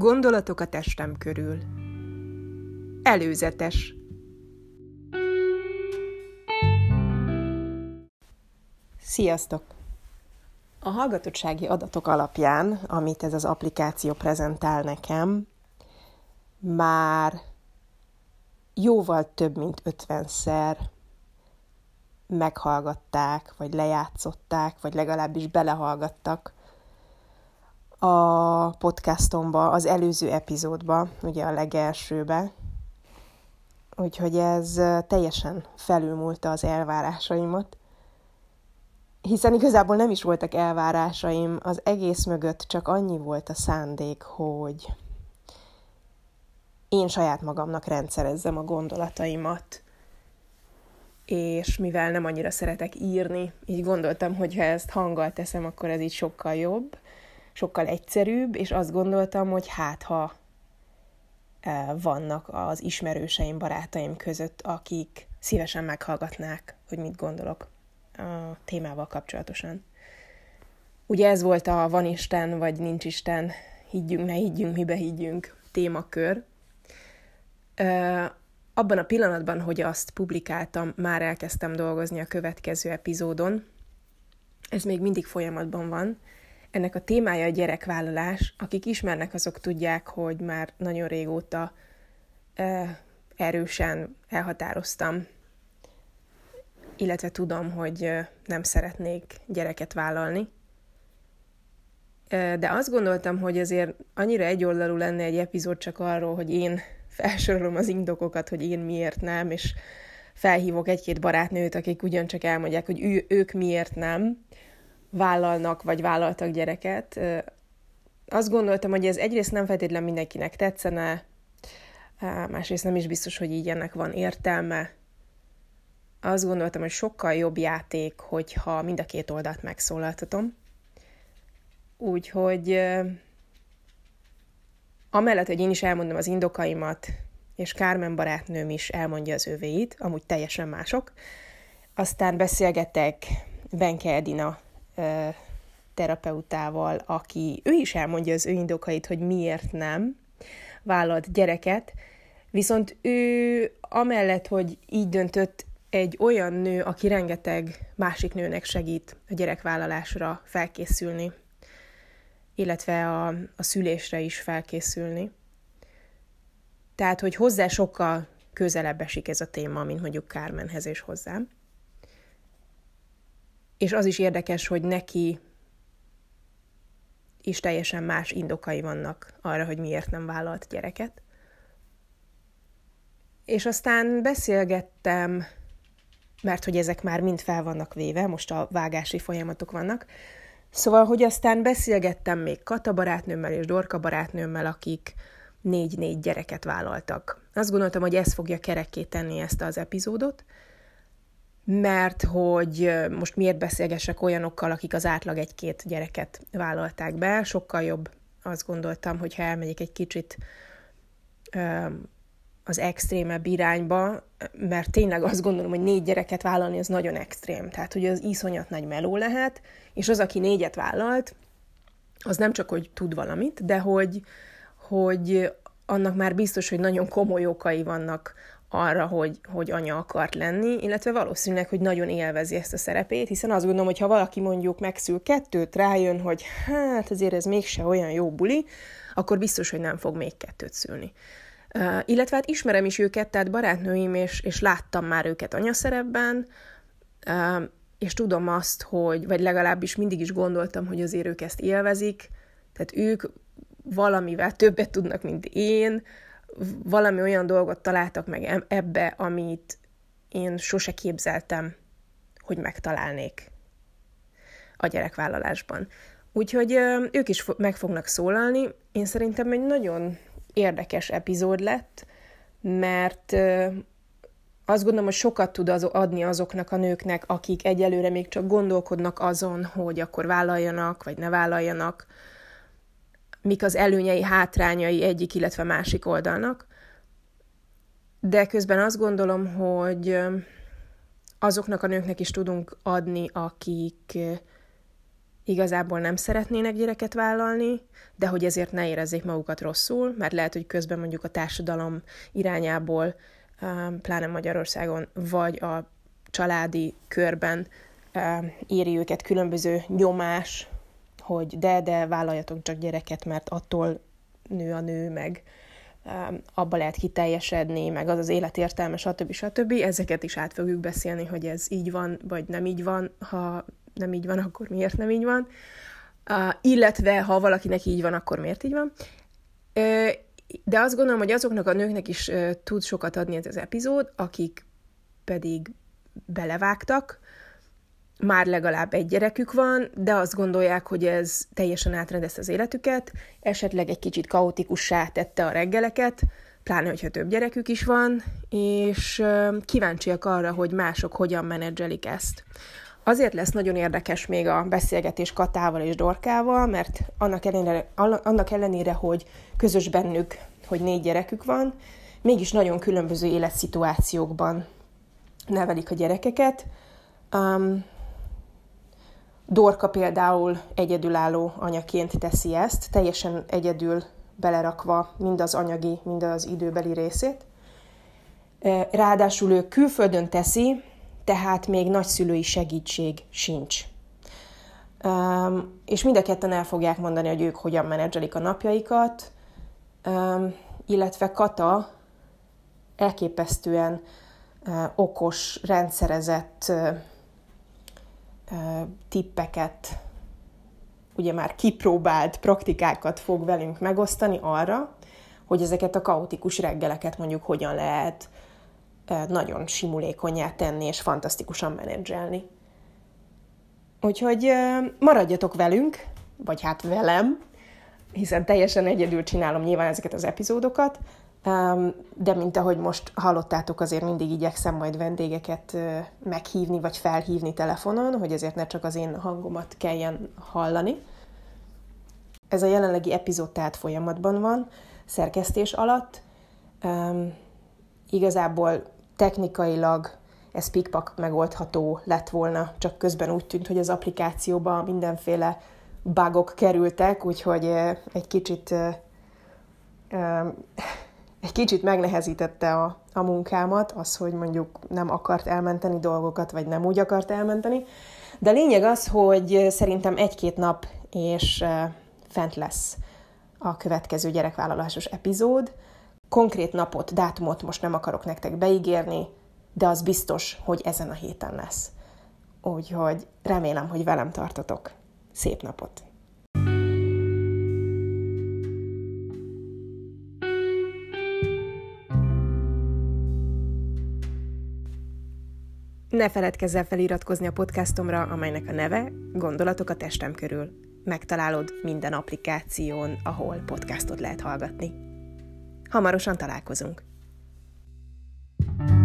Gondolatok a testem körül. Előzetes. Sziasztok! A hallgatottsági adatok alapján, amit ez az applikáció prezentál nekem, már jóval több mint 50-szer meghallgatták, vagy lejátszották, vagy legalábbis belehallgattak a podcastomba, az előző epizódba, ugye a legelsőbe. Úgyhogy ez teljesen felülmúlta az elvárásaimat. Hiszen igazából nem is voltak elvárásaim, az egész mögött csak annyi volt a szándék, hogy én saját magamnak rendszerezzem a gondolataimat, és mivel nem annyira szeretek írni, így gondoltam, hogy ha ezt hanggal teszem, akkor ez így sokkal jobb, sokkal egyszerűbb, és azt gondoltam, hogy hát ha e, vannak az ismerőseim, barátaim között, akik szívesen meghallgatnák, hogy mit gondolok a témával kapcsolatosan. Ugye ez volt a van Isten, vagy nincs Isten, higgyünk, ne higgyünk, mibe higgyünk témakör. Abban a pillanatban, hogy azt publikáltam, már elkezdtem dolgozni a következő epizódon. Ez még mindig folyamatban van, ennek a témája a gyerekvállalás. Akik ismernek, azok tudják, hogy már nagyon régóta e, erősen elhatároztam, illetve tudom, hogy nem szeretnék gyereket vállalni. De azt gondoltam, hogy azért annyira egyoldalú lenne egy epizód csak arról, hogy én felsorolom az indokokat, hogy én miért nem, és felhívok egy-két barátnőt, akik ugyancsak elmondják, hogy ő, ők miért nem, vállalnak, vagy vállaltak gyereket. Azt gondoltam, hogy ez egyrészt nem feltétlenül mindenkinek tetszene, másrészt nem is biztos, hogy így ennek van értelme. Azt gondoltam, hogy sokkal jobb játék, hogyha mind a két oldalt megszólaltatom. Úgyhogy amellett, hogy én is elmondom az indokaimat, és Kármen barátnőm is elmondja az övéit, amúgy teljesen mások, aztán beszélgetek Benke Edina terapeutával, aki ő is elmondja az ő indokait, hogy miért nem vállalt gyereket, viszont ő amellett, hogy így döntött, egy olyan nő, aki rengeteg másik nőnek segít a gyerekvállalásra felkészülni, illetve a, a szülésre is felkészülni. Tehát, hogy hozzá sokkal közelebb esik ez a téma, mint mondjuk Kármenhez és hozzám. És az is érdekes, hogy neki is teljesen más indokai vannak arra, hogy miért nem vállalt gyereket. És aztán beszélgettem, mert hogy ezek már mind fel vannak véve, most a vágási folyamatok vannak, Szóval, hogy aztán beszélgettem még Kata barátnőmmel és Dorka barátnőmmel, akik négy-négy gyereket vállaltak. Azt gondoltam, hogy ez fogja kerekké tenni ezt az epizódot, mert hogy most miért beszélgessek olyanokkal, akik az átlag egy-két gyereket vállalták be, sokkal jobb azt gondoltam, hogyha elmegyek egy kicsit az extrémebb irányba, mert tényleg azt gondolom, hogy négy gyereket vállalni az nagyon extrém. Tehát, hogy az iszonyat nagy meló lehet, és az, aki négyet vállalt, az nem csak, hogy tud valamit, de hogy, hogy annak már biztos, hogy nagyon komoly okai vannak arra, hogy, hogy anya akart lenni, illetve valószínűleg, hogy nagyon élvezi ezt a szerepét, hiszen azt gondolom, hogy ha valaki mondjuk megszül kettőt, rájön, hogy hát azért ez mégse olyan jó buli, akkor biztos, hogy nem fog még kettőt szülni. Uh, illetve hát ismerem is őket, tehát barátnőim, és, és láttam már őket anyaszerepben, uh, és tudom azt, hogy, vagy legalábbis mindig is gondoltam, hogy azért ők ezt élvezik, tehát ők valamivel többet tudnak, mint én, valami olyan dolgot találtak meg ebbe, amit én sose képzeltem, hogy megtalálnék a gyerekvállalásban. Úgyhogy ők is meg fognak szólalni. Én szerintem egy nagyon érdekes epizód lett, mert azt gondolom, hogy sokat tud az, adni azoknak a nőknek, akik egyelőre még csak gondolkodnak azon, hogy akkor vállaljanak, vagy ne vállaljanak, mik az előnyei, hátrányai egyik, illetve másik oldalnak. De közben azt gondolom, hogy azoknak a nőknek is tudunk adni, akik igazából nem szeretnének gyereket vállalni, de hogy ezért ne érezzék magukat rosszul, mert lehet, hogy közben mondjuk a társadalom irányából, pláne Magyarországon, vagy a családi körben éri őket különböző nyomás, hogy de, de vállaljatok csak gyereket, mert attól nő a nő, meg abba lehet kiteljesedni, meg az az életértelme, stb. stb. Ezeket is át fogjuk beszélni, hogy ez így van, vagy nem így van. Ha nem így van, akkor miért nem így van. Uh, illetve, ha valakinek így van, akkor miért így van. De azt gondolom, hogy azoknak a nőknek is tud sokat adni ez az epizód, akik pedig belevágtak, már legalább egy gyerekük van, de azt gondolják, hogy ez teljesen átrendezte az életüket, esetleg egy kicsit kaotikussá tette a reggeleket, pláne, hogyha több gyerekük is van, és kíváncsiak arra, hogy mások hogyan menedzselik ezt. Azért lesz nagyon érdekes még a beszélgetés Katával és Dorkával, mert annak ellenére, annak ellenére, hogy közös bennük, hogy négy gyerekük van, mégis nagyon különböző életszituációkban nevelik a gyerekeket. Um, Dorka például egyedülálló anyaként teszi ezt, teljesen egyedül belerakva mind az anyagi, mind az időbeli részét. Ráadásul ő külföldön teszi, tehát még nagyszülői segítség sincs. És mind a ketten el fogják mondani, hogy ők hogyan menedzselik a napjaikat, illetve Kata elképesztően okos, rendszerezett tippeket, ugye már kipróbált praktikákat fog velünk megosztani arra, hogy ezeket a kaotikus reggeleket mondjuk hogyan lehet nagyon simulékonyá tenni és fantasztikusan menedzselni. Úgyhogy maradjatok velünk, vagy hát velem, hiszen teljesen egyedül csinálom nyilván ezeket az epizódokat, de mint ahogy most hallottátok, azért mindig igyekszem majd vendégeket meghívni, vagy felhívni telefonon, hogy ezért ne csak az én hangomat kelljen hallani. Ez a jelenlegi epizód tehát folyamatban van, szerkesztés alatt. Igazából technikailag ez pikpak megoldható lett volna, csak közben úgy tűnt, hogy az applikációban mindenféle bugok kerültek, úgyhogy egy kicsit egy kicsit megnehezítette a, a munkámat, az, hogy mondjuk nem akart elmenteni dolgokat, vagy nem úgy akart elmenteni. De lényeg az, hogy szerintem egy-két nap, és fent lesz a következő gyerekvállalásos epizód, Konkrét napot, dátumot most nem akarok nektek beígérni, de az biztos, hogy ezen a héten lesz. Úgyhogy remélem, hogy velem tartotok. Szép napot! Ne feledkezz el feliratkozni a podcastomra, amelynek a neve Gondolatok a testem körül. Megtalálod minden applikáción, ahol podcastot lehet hallgatni. Hamarosan találkozunk. thank you